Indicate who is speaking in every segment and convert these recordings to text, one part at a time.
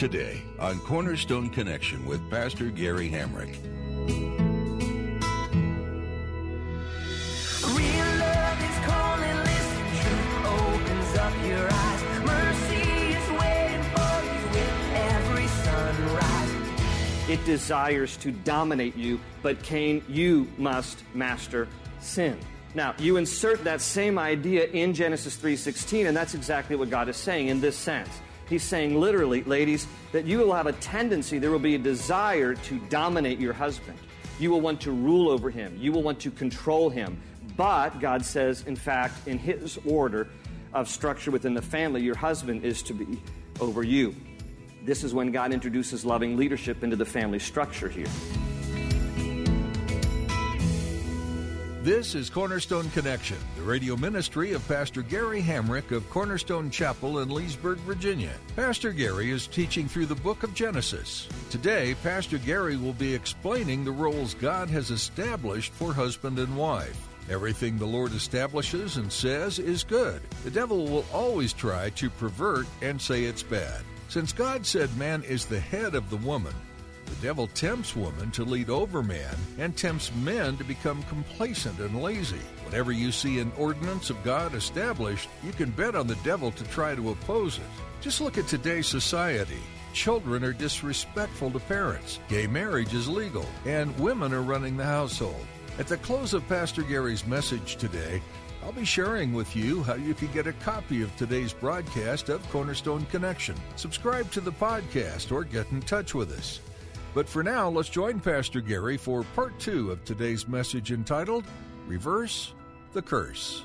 Speaker 1: Today on Cornerstone Connection with Pastor Gary Hamrick.
Speaker 2: Real love is calling, listen, truth opens up your eyes. Mercy is waiting for you with every sunrise.
Speaker 3: It desires to dominate you, but Cain, you must master sin. Now, you insert that same idea in Genesis 3:16 and that's exactly what God is saying in this sense. He's saying literally, ladies, that you will have a tendency, there will be a desire to dominate your husband. You will want to rule over him. You will want to control him. But God says, in fact, in his order of structure within the family, your husband is to be over you. This is when God introduces loving leadership into the family structure here.
Speaker 1: This is Cornerstone Connection, the radio ministry of Pastor Gary Hamrick of Cornerstone Chapel in Leesburg, Virginia. Pastor Gary is teaching through the book of Genesis. Today, Pastor Gary will be explaining the roles God has established for husband and wife. Everything the Lord establishes and says is good. The devil will always try to pervert and say it's bad. Since God said man is the head of the woman, devil tempts woman to lead over man and tempts men to become complacent and lazy. Whenever you see an ordinance of God established, you can bet on the devil to try to oppose it. Just look at today's society. Children are disrespectful to parents, gay marriage is legal, and women are running the household. At the close of Pastor Gary's message today, I'll be sharing with you how you can get a copy of today's broadcast of Cornerstone Connection. Subscribe to the podcast or get in touch with us. But for now, let's join Pastor Gary for part two of today's message entitled Reverse the Curse.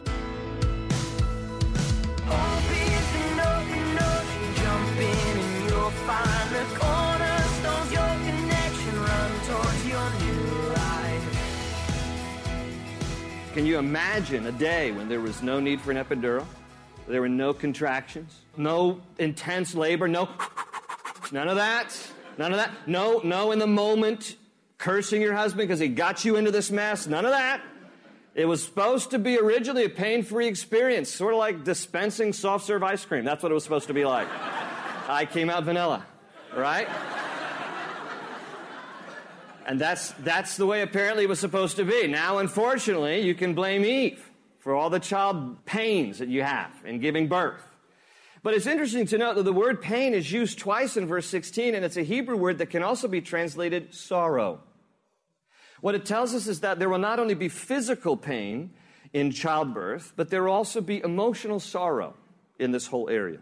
Speaker 3: Can you imagine a day when there was no need for an epidural? There were no contractions, no intense labor, no none of that. None of that. No, no in the moment cursing your husband because he got you into this mess. None of that. It was supposed to be originally a pain-free experience, sort of like dispensing soft serve ice cream. That's what it was supposed to be like. I came out vanilla, right? And that's, that's the way apparently it was supposed to be. Now, unfortunately, you can blame Eve for all the child pains that you have in giving birth. But it's interesting to note that the word pain is used twice in verse 16, and it's a Hebrew word that can also be translated sorrow. What it tells us is that there will not only be physical pain in childbirth, but there will also be emotional sorrow in this whole area.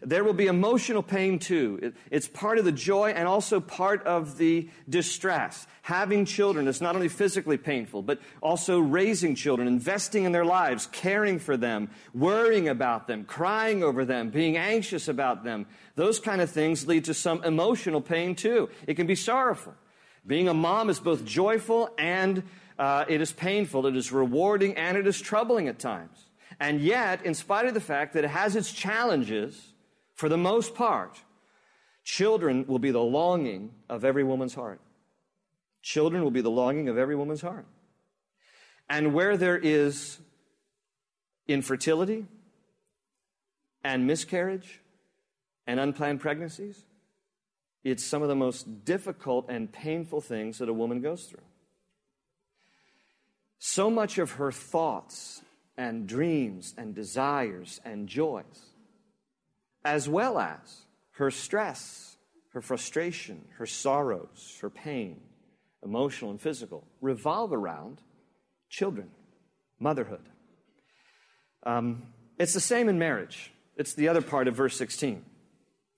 Speaker 3: There will be emotional pain too. It- it's part of the joy and also part of the distress. Having children is not only physically painful, but also raising children, investing in their lives, caring for them, worrying about them, crying over them, being anxious about them. Those kind of things lead to some emotional pain too. It can be sorrowful. Being a mom is both joyful and uh, it is painful. It is rewarding and it is troubling at times. And yet, in spite of the fact that it has its challenges, for the most part, children will be the longing of every woman's heart. Children will be the longing of every woman's heart. And where there is infertility and miscarriage and unplanned pregnancies, it's some of the most difficult and painful things that a woman goes through. So much of her thoughts and dreams and desires and joys as well as her stress, her frustration, her sorrows, her pain, emotional and physical, revolve around children, motherhood. Um, it's the same in marriage. It's the other part of verse 16.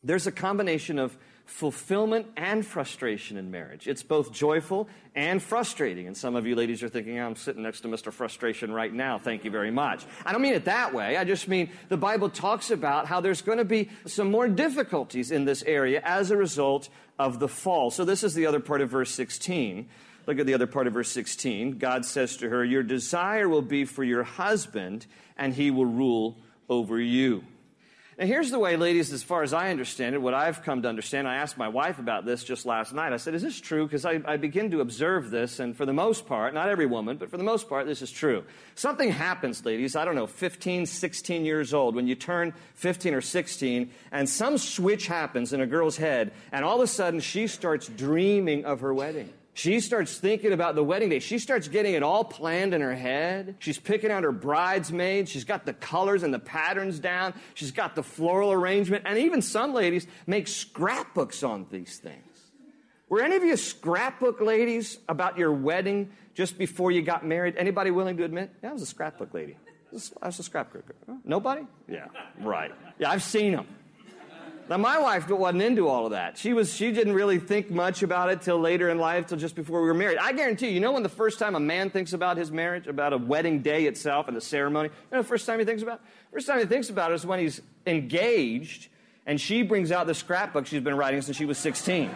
Speaker 3: There's a combination of fulfillment and frustration in marriage. It's both joyful and frustrating. And some of you ladies are thinking, I'm sitting next to Mr. Frustration right now. Thank you very much. I don't mean it that way. I just mean the Bible talks about how there's going to be some more difficulties in this area as a result of the fall. So this is the other part of verse 16. Look at the other part of verse 16. God says to her, Your desire will be for your husband, and he will rule over you. Now, here's the way, ladies, as far as I understand it, what I've come to understand, I asked my wife about this just last night. I said, Is this true? Because I, I, begin to observe this, and for the most part, not every woman, but for the most part, this is true. Something happens, ladies, I don't know, 15, 16 years old, when you turn 15 or 16, and some switch happens in a girl's head, and all of a sudden she starts dreaming of her wedding. She starts thinking about the wedding day. She starts getting it all planned in her head. She's picking out her bridesmaids. She's got the colors and the patterns down. She's got the floral arrangement. And even some ladies make scrapbooks on these things. Were any of you scrapbook ladies about your wedding just before you got married? Anybody willing to admit? Yeah, I was a scrapbook lady. I was a scrapbook. Nobody? Yeah, right. Yeah, I've seen them. Now, my wife wasn't into all of that. She was, she didn't really think much about it till later in life, till just before we were married. I guarantee you, you know when the first time a man thinks about his marriage, about a wedding day itself and the ceremony? You know the first time he thinks about it? First time he thinks about it is when he's engaged and she brings out the scrapbook she's been writing since she was 16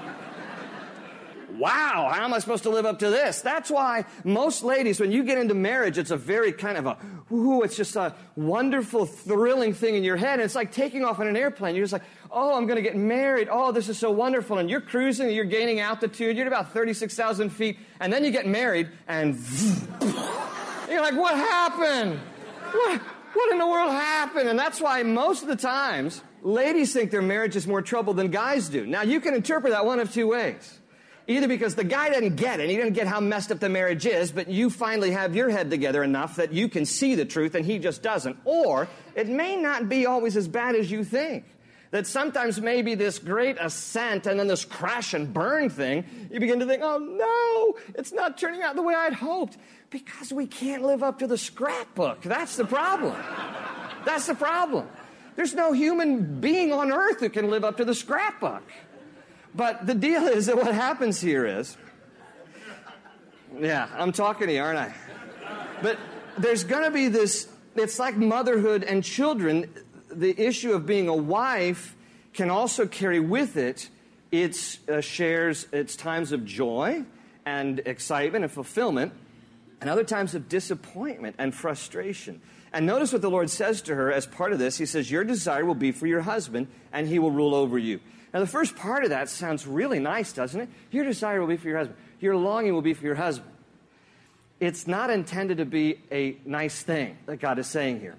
Speaker 3: wow, how am I supposed to live up to this? That's why most ladies, when you get into marriage, it's a very kind of a, ooh, it's just a wonderful, thrilling thing in your head. And it's like taking off on an airplane. You're just like, oh, I'm going to get married. Oh, this is so wonderful. And you're cruising, you're gaining altitude. You're at about 36,000 feet. And then you get married, and you're like, what happened? What, what in the world happened? And that's why most of the times, ladies think their marriage is more trouble than guys do. Now, you can interpret that one of two ways. Either because the guy doesn't get it, he doesn't get how messed up the marriage is, but you finally have your head together enough that you can see the truth and he just doesn't. Or it may not be always as bad as you think. That sometimes maybe this great ascent and then this crash and burn thing, you begin to think, oh no, it's not turning out the way I'd hoped. Because we can't live up to the scrapbook. That's the problem. That's the problem. There's no human being on earth who can live up to the scrapbook. But the deal is that what happens here is, yeah, I'm talking to you, aren't I? But there's going to be this, it's like motherhood and children. The issue of being a wife can also carry with it its uh, shares its times of joy and excitement and fulfillment and other times of disappointment and frustration. And notice what the Lord says to her as part of this. He says, Your desire will be for your husband, and he will rule over you. Now, the first part of that sounds really nice, doesn't it? Your desire will be for your husband, your longing will be for your husband. It's not intended to be a nice thing that God is saying here.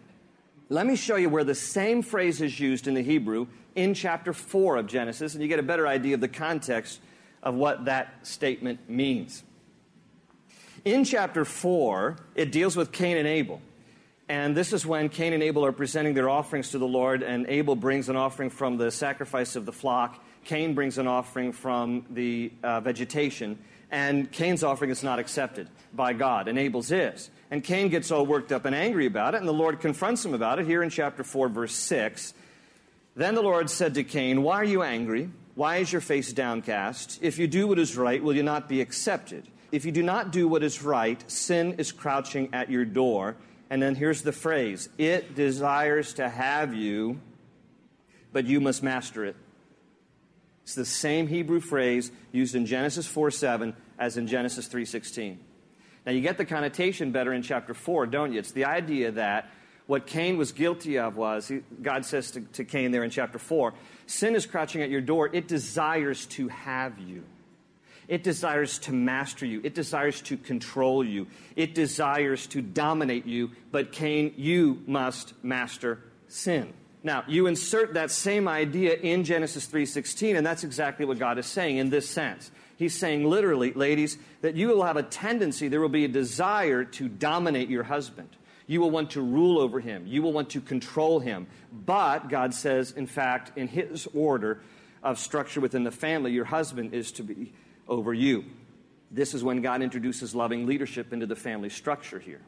Speaker 3: Let me show you where the same phrase is used in the Hebrew in chapter 4 of Genesis, and you get a better idea of the context of what that statement means. In chapter 4, it deals with Cain and Abel. And this is when Cain and Abel are presenting their offerings to the Lord, and Abel brings an offering from the sacrifice of the flock. Cain brings an offering from the uh, vegetation, and Cain's offering is not accepted by God, and Abel's is. And Cain gets all worked up and angry about it, and the Lord confronts him about it here in chapter 4, verse 6. Then the Lord said to Cain, Why are you angry? Why is your face downcast? If you do what is right, will you not be accepted? If you do not do what is right, sin is crouching at your door and then here's the phrase it desires to have you, but you must master it. It's the same Hebrew phrase used in Genesis 4 7 as in Genesis 3 16. Now, you get the connotation better in chapter 4, don't you? It's the idea that what Cain was guilty of was, he, God says to, to Cain there in chapter 4, sin is crouching at your door. It desires to have you. It desires to master you. It desires to control you. It desires to dominate you. But Cain, you must master sin. Now, you insert that same idea in Genesis 3:16 and that's exactly what God is saying in this sense. He's saying literally, ladies, that you will have a tendency, there will be a desire to dominate your husband. You will want to rule over him. You will want to control him. But God says, in fact, in his order of structure within the family, your husband is to be over you. This is when God introduces loving leadership into the family structure here.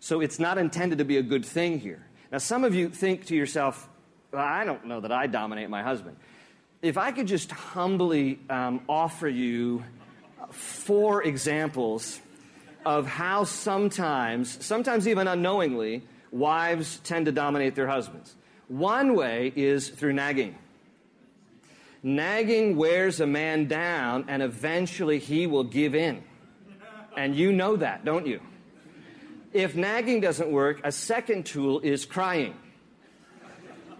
Speaker 3: So it's not intended to be a good thing here. Now, some of you think to yourself, well, I don't know that I dominate my husband. if I could just humbly um, offer you four examples of how sometimes, sometimes even unknowingly, wives tend to dominate their husbands. One way is through nagging. Nagging wears a man down, and eventually he will give in. And you know that, don't you? If nagging doesn't work, a second tool is crying.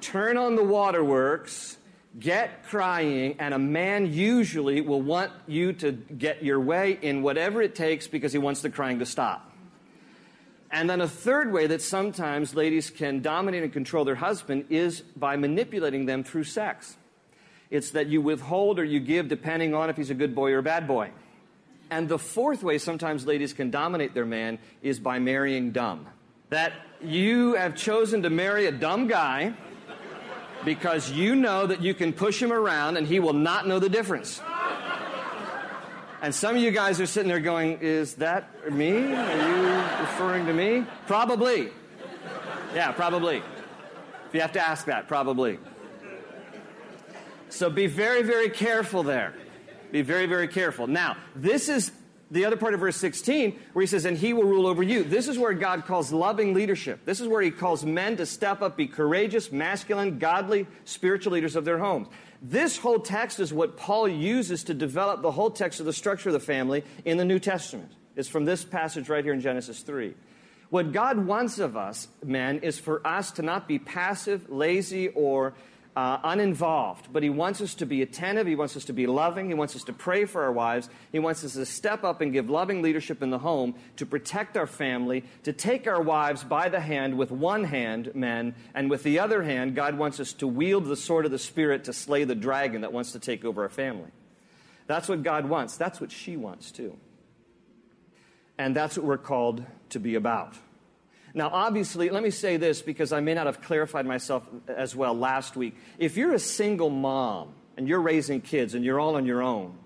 Speaker 3: Turn on the waterworks, get crying, and a man usually will want you to get your way in whatever it takes because he wants the crying to stop. And then a third way that sometimes ladies can dominate and control their husband is by manipulating them through sex. It's that you withhold or you give depending on if he's a good boy or a bad boy. And the fourth way sometimes ladies can dominate their man is by marrying dumb. That you have chosen to marry a dumb guy because you know that you can push him around and he will not know the difference. And some of you guys are sitting there going, Is that me? Are you referring to me? Probably. Yeah, probably. If you have to ask that, probably. So be very, very careful there. Be very, very careful. Now, this is the other part of verse 16 where he says, And he will rule over you. This is where God calls loving leadership. This is where he calls men to step up, be courageous, masculine, godly, spiritual leaders of their homes. This whole text is what Paul uses to develop the whole text of the structure of the family in the New Testament. It's from this passage right here in Genesis 3. What God wants of us, men, is for us to not be passive, lazy, or uh, uninvolved, but he wants us to be attentive. He wants us to be loving. He wants us to pray for our wives. He wants us to step up and give loving leadership in the home, to protect our family, to take our wives by the hand with one hand, men, and with the other hand, God wants us to wield the sword of the Spirit to slay the dragon that wants to take over our family. That's what God wants. That's what she wants, too. And that's what we're called to be about. Now, obviously, let me say this because I may not have clarified myself as well last week. If you're a single mom and you're raising kids and you're all on your own,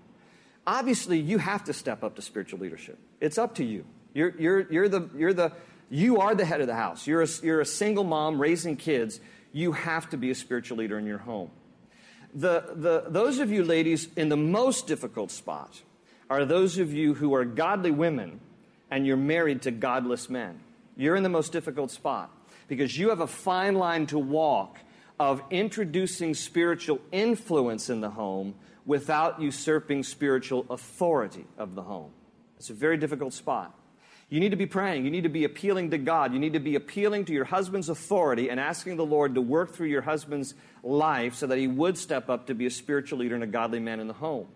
Speaker 3: obviously you have to step up to spiritual leadership. It's up to you. You're, you're, you're the, you're the, you are the head of the house. You're a, you're a single mom raising kids. You have to be a spiritual leader in your home. The, the, those of you ladies in the most difficult spot are those of you who are godly women and you're married to godless men. You're in the most difficult spot because you have a fine line to walk of introducing spiritual influence in the home without usurping spiritual authority of the home. It's a very difficult spot. You need to be praying. You need to be appealing to God. You need to be appealing to your husband's authority and asking the Lord to work through your husband's life so that he would step up to be a spiritual leader and a godly man in the home.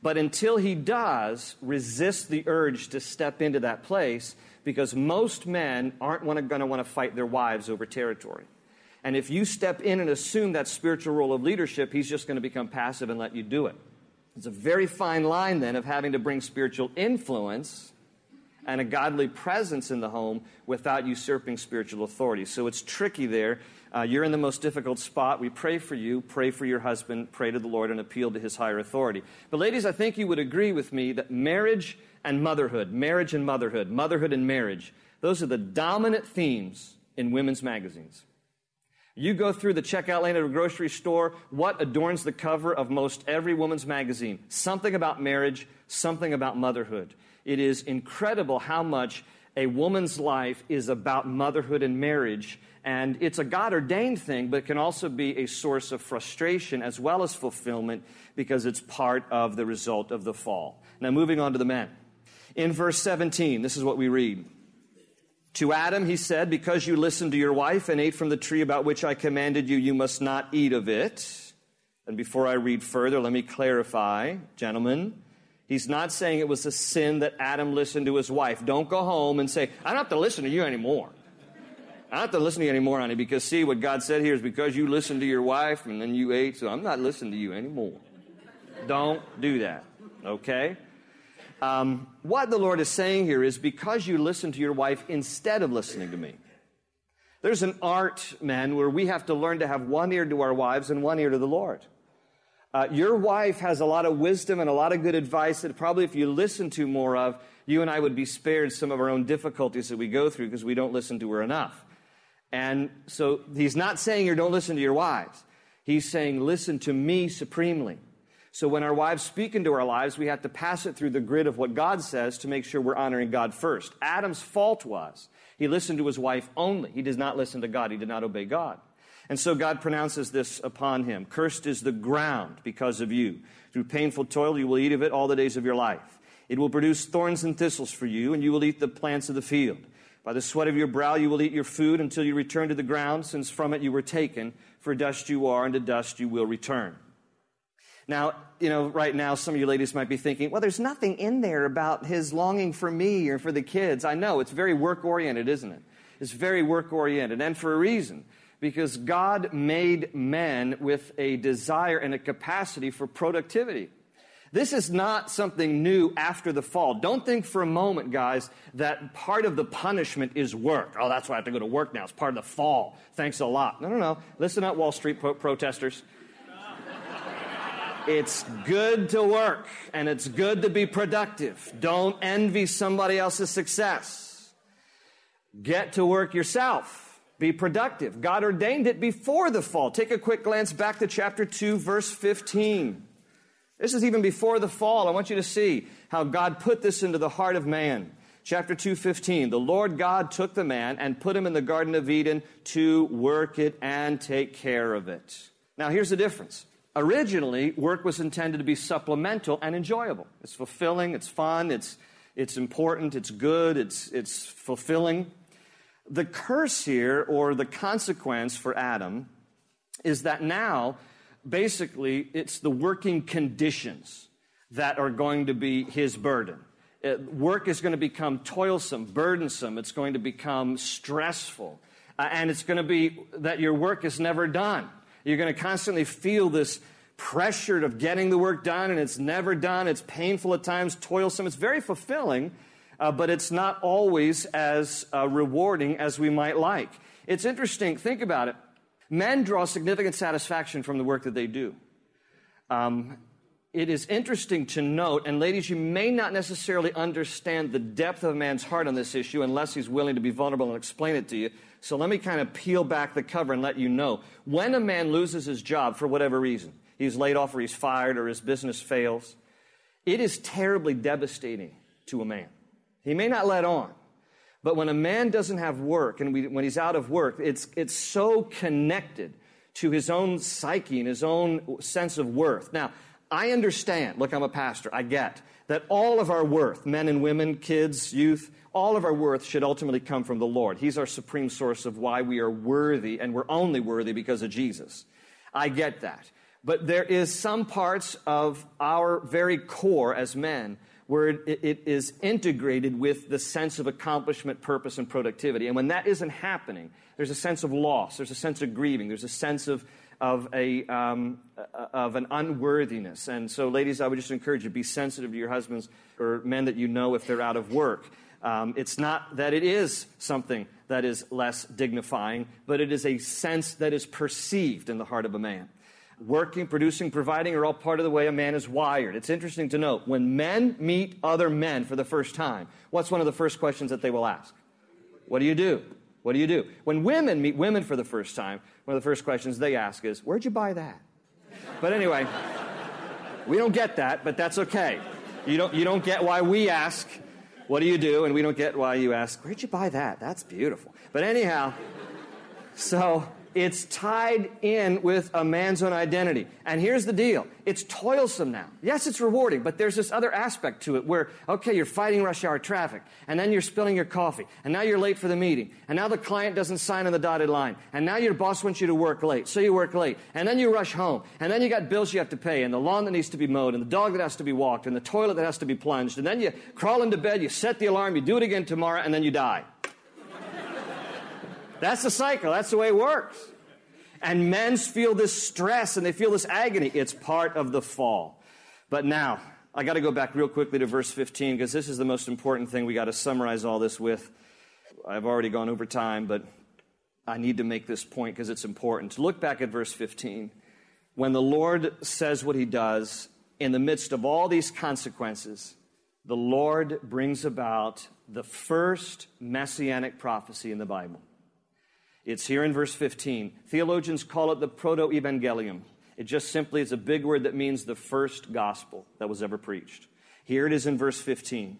Speaker 3: But until he does, resist the urge to step into that place because most men aren't going to want to fight their wives over territory. And if you step in and assume that spiritual role of leadership, he's just going to become passive and let you do it. It's a very fine line then of having to bring spiritual influence and a godly presence in the home without usurping spiritual authority. So it's tricky there. Uh, you're in the most difficult spot. We pray for you, pray for your husband, pray to the Lord, and appeal to his higher authority. But, ladies, I think you would agree with me that marriage and motherhood, marriage and motherhood, motherhood and marriage, those are the dominant themes in women's magazines. You go through the checkout lane at a grocery store, what adorns the cover of most every woman's magazine? Something about marriage, something about motherhood. It is incredible how much a woman's life is about motherhood and marriage. And it's a God ordained thing, but it can also be a source of frustration as well as fulfillment because it's part of the result of the fall. Now, moving on to the men. In verse 17, this is what we read. To Adam, he said, Because you listened to your wife and ate from the tree about which I commanded you, you must not eat of it. And before I read further, let me clarify, gentlemen. He's not saying it was a sin that Adam listened to his wife. Don't go home and say, I don't have to listen to you anymore. I don't have to listen to you anymore, honey, because see, what God said here is because you listened to your wife and then you ate, so I'm not listening to you anymore. Don't do that, okay? Um, what the Lord is saying here is because you listen to your wife instead of listening to me. There's an art, men, where we have to learn to have one ear to our wives and one ear to the Lord. Uh, your wife has a lot of wisdom and a lot of good advice that probably if you listen to more of, you and I would be spared some of our own difficulties that we go through because we don't listen to her enough. And so he's not saying you don't listen to your wives. He's saying, listen to me supremely. So when our wives speak into our lives, we have to pass it through the grid of what God says to make sure we're honoring God first. Adam's fault was he listened to his wife only. He does not listen to God. He did not obey God. And so God pronounces this upon him. Cursed is the ground because of you. Through painful toil, you will eat of it all the days of your life. It will produce thorns and thistles for you, and you will eat the plants of the field. By the sweat of your brow, you will eat your food until you return to the ground, since from it you were taken. For dust you are, and to dust you will return. Now, you know, right now, some of you ladies might be thinking, well, there's nothing in there about his longing for me or for the kids. I know, it's very work oriented, isn't it? It's very work oriented, and for a reason. Because God made men with a desire and a capacity for productivity. This is not something new after the fall. Don't think for a moment, guys, that part of the punishment is work. Oh, that's why I have to go to work now. It's part of the fall. Thanks a lot. No, no, no. Listen up, Wall Street pro- protesters. It's good to work and it's good to be productive. Don't envy somebody else's success. Get to work yourself. Be productive. God ordained it before the fall. Take a quick glance back to chapter 2, verse 15. This is even before the fall. I want you to see how God put this into the heart of man. Chapter 2:15 The Lord God took the man and put him in the garden of Eden to work it and take care of it. Now here's the difference. Originally, work was intended to be supplemental and enjoyable. It's fulfilling, it's fun, it's, it's important, it's good, it's, it's fulfilling. The curse here, or the consequence for Adam, is that now, basically, it's the working conditions that are going to be his burden. It, uh, work is going to become toilsome, burdensome, it's going to become stressful, uh, and it's going to be that your work is never done. You're going to constantly feel this pressure of getting the work done, and it's never done. It's painful at times, toilsome. It's very fulfilling, uh, but it's not always as uh, rewarding as we might like. It's interesting. Think about it. Men draw significant satisfaction from the work that they do. Um, it is interesting to note, and ladies, you may not necessarily understand the depth of a man's heart on this issue unless he's willing to be vulnerable and explain it to you. So let me kind of peel back the cover and let you know. When a man loses his job for whatever reason, he's laid off or he's fired or his business fails, it is terribly devastating to a man. He may not let on, but when a man doesn't have work and we, when he's out of work, it's, it's so connected to his own psyche and his own sense of worth. Now, I understand, look, I'm a pastor, I get that all of our worth, men and women, kids, youth, all of our worth should ultimately come from the Lord. He's our supreme source of why we are worthy, and we're only worthy because of Jesus. I get that. But there is some parts of our very core as men where it, it is integrated with the sense of accomplishment, purpose, and productivity. And when that isn't happening, there's a sense of loss, there's a sense of grieving, there's a sense of of, a, um, of an unworthiness. And so, ladies, I would just encourage you be sensitive to your husbands or men that you know if they're out of work. Um, it's not that it is something that is less dignifying, but it is a sense that is perceived in the heart of a man. Working, producing, providing are all part of the way a man is wired. It's interesting to note when men meet other men for the first time, what's one of the first questions that they will ask? What do you do? What do you do? When women meet women for the first time, one of the first questions they ask is, Where'd you buy that? But anyway, we don't get that, but that's okay. You don't, you don't get why we ask, What do you do? And we don't get why you ask, Where'd you buy that? That's beautiful. But anyhow, so it's tied in with a man's own identity. And here's the deal it's toilsome now. Yes, it's rewarding, but there's this other aspect to it where, okay, you're fighting rush hour traffic, and then you're spilling your coffee, and now you're late for the meeting, and now the client doesn't sign on the dotted line, and now your boss wants you to work late, so you work late, and then you rush home, and then you got bills you have to pay, and the lawn that needs to be mowed, and the dog that has to be walked, and the toilet that has to be plunged, and then you crawl into bed, you set the alarm, you do it again tomorrow, and then you die. That's the cycle. That's the way it works. And men feel this stress and they feel this agony. It's part of the fall. But now, I got to go back real quickly to verse 15 because this is the most important thing we got to summarize all this with. I've already gone over time, but I need to make this point because it's important. Look back at verse 15. When the Lord says what he does, in the midst of all these consequences, the Lord brings about the first messianic prophecy in the Bible. It's here in verse 15. Theologians call it the proto evangelium. It just simply is a big word that means the first gospel that was ever preached. Here it is in verse 15.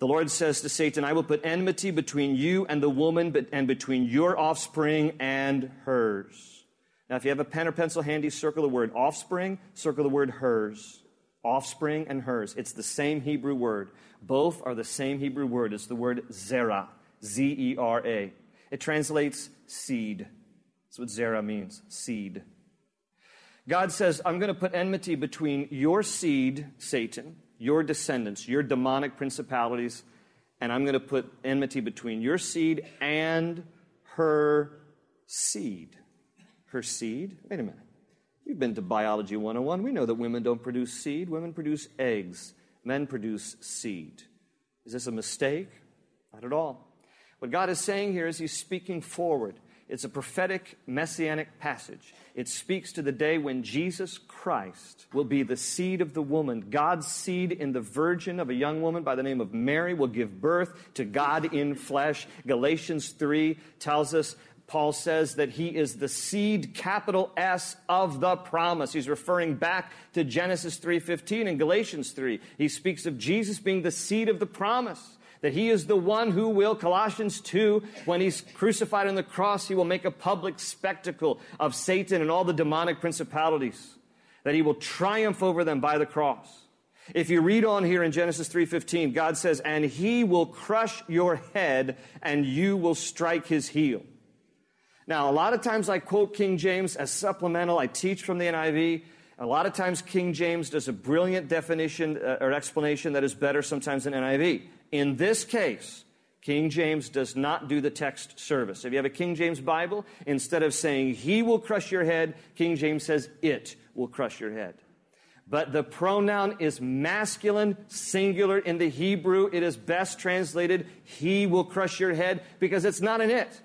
Speaker 3: The Lord says to Satan, I will put enmity between you and the woman, and between your offspring and hers. Now, if you have a pen or pencil handy, circle the word offspring, circle the word hers. Offspring and hers. It's the same Hebrew word. Both are the same Hebrew word. It's the word zera, Z E R A. It translates seed. That's what zera means, seed. God says, I'm going to put enmity between your seed, Satan, your descendants, your demonic principalities, and I'm going to put enmity between your seed and her seed. Her seed? Wait a minute. You've been to Biology 101. We know that women don't produce seed, women produce eggs, men produce seed. Is this a mistake? Not at all. What God is saying here is He's speaking forward. It's a prophetic messianic passage. It speaks to the day when Jesus Christ will be the seed of the woman. God's seed in the virgin of a young woman by the name of Mary will give birth to God in flesh. Galatians 3 tells us Paul says that he is the seed capital S of the promise. He's referring back to Genesis 3:15 and Galatians 3. He speaks of Jesus being the seed of the promise that he is the one who will, Colossians 2, when he's crucified on the cross, he will make a public spectacle of Satan and all the demonic principalities, that he will triumph over them by the cross. If you read on here in Genesis 3:15, God says, "And he will crush your head and you will strike his heel." Now, a lot of times I quote King James as supplemental. I teach from the NIV. A lot of times King James does a brilliant definition uh, or explanation that is better sometimes than NIV. In this case, King James does not do the text service. If you have a King James Bible, instead of saying he will crush your head, King James says it will crush your head. But the pronoun is masculine, singular in the Hebrew. It is best translated, he will crush your head, because it's not an it.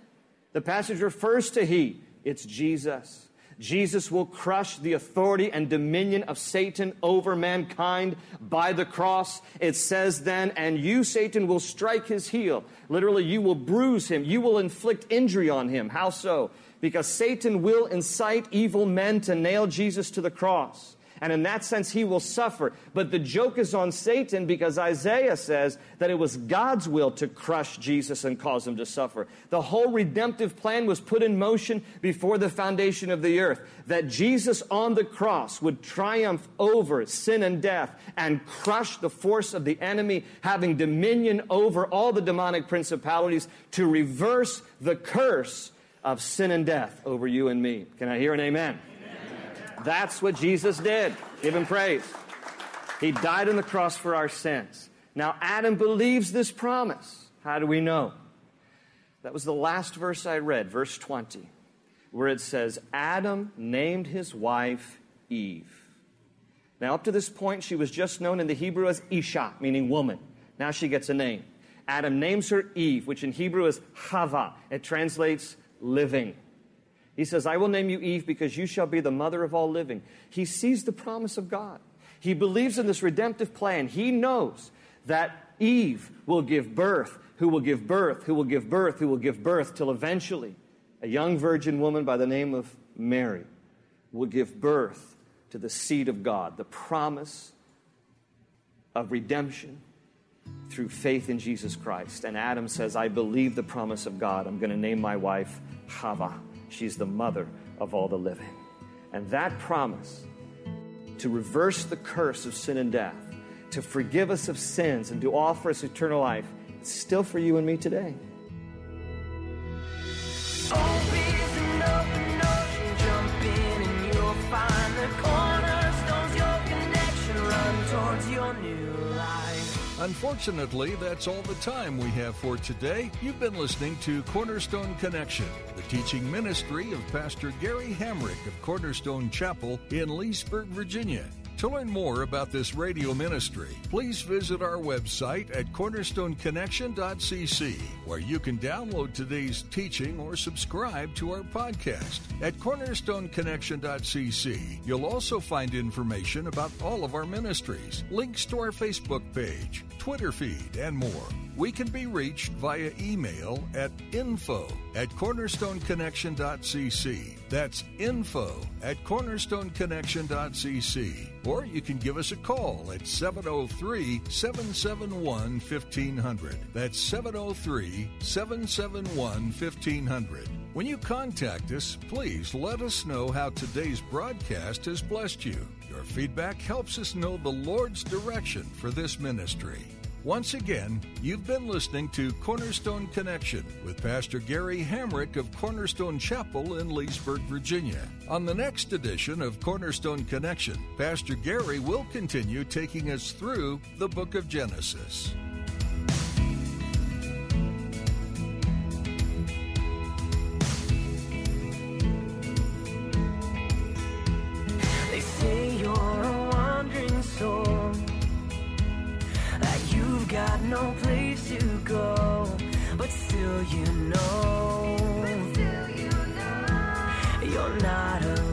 Speaker 3: The passage refers to he. It's Jesus. Jesus will crush the authority and dominion of Satan over mankind by the cross. It says then, and you, Satan, will strike his heel. Literally, you will bruise him. You will inflict injury on him. How so? Because Satan will incite evil men to nail Jesus to the cross. And in that sense, he will suffer. But the joke is on Satan because Isaiah says that it was God's will to crush Jesus and cause him to suffer. The whole redemptive plan was put in motion before the foundation of the earth. That Jesus on the cross would triumph over sin and death and crush the force of the enemy, having dominion over all the demonic principalities to reverse the curse of sin and death over you and me. Can I hear an amen? That's what Jesus did. Give him praise. He died on the cross for our sins. Now, Adam believes this promise. How do we know? That was the last verse I read, verse 20, where it says, Adam named his wife Eve. Now, up to this point, she was just known in the Hebrew as Isha, meaning woman. Now she gets a name. Adam names her Eve, which in Hebrew is Chava. It translates living. He says, I will name you Eve because you shall be the mother of all living. He sees the promise of God. He believes in this redemptive plan. He knows that Eve will give birth, who will give birth, who will give birth, who will give birth, till eventually a young virgin woman by the name of Mary will give birth to the seed of God, the promise of redemption through faith in Jesus Christ. And Adam says, I believe the promise of God. I'm going to name my wife Chava. She's the mother of all the living. And that promise to reverse the curse of sin and death, to forgive us of sins, and to offer us eternal life, is still for you and me today.
Speaker 1: Unfortunately, that's all the time we have for today. You've been listening to Cornerstone Connection, the teaching ministry of Pastor Gary Hamrick of Cornerstone Chapel in Leesburg, Virginia. To learn more about this radio ministry, please visit our website at cornerstoneconnection.cc, where you can download today's teaching or subscribe to our podcast. At cornerstoneconnection.cc, you'll also find information about all of our ministries, links to our Facebook page, Twitter feed, and more. We can be reached via email at info at cornerstoneconnection.cc. That's info at cornerstoneconnection.cc. Or you can give us a call at 703 771 1500. That's 703 771 1500. When you contact us, please let us know how today's broadcast has blessed you. Feedback helps us know the Lord's direction for this ministry. Once again, you've been listening to Cornerstone Connection with Pastor Gary Hamrick of Cornerstone Chapel in Leesburg, Virginia. On the next edition of Cornerstone Connection, Pastor Gary will continue taking us through the book of Genesis.
Speaker 2: No place to go, but still you know, you're not alone.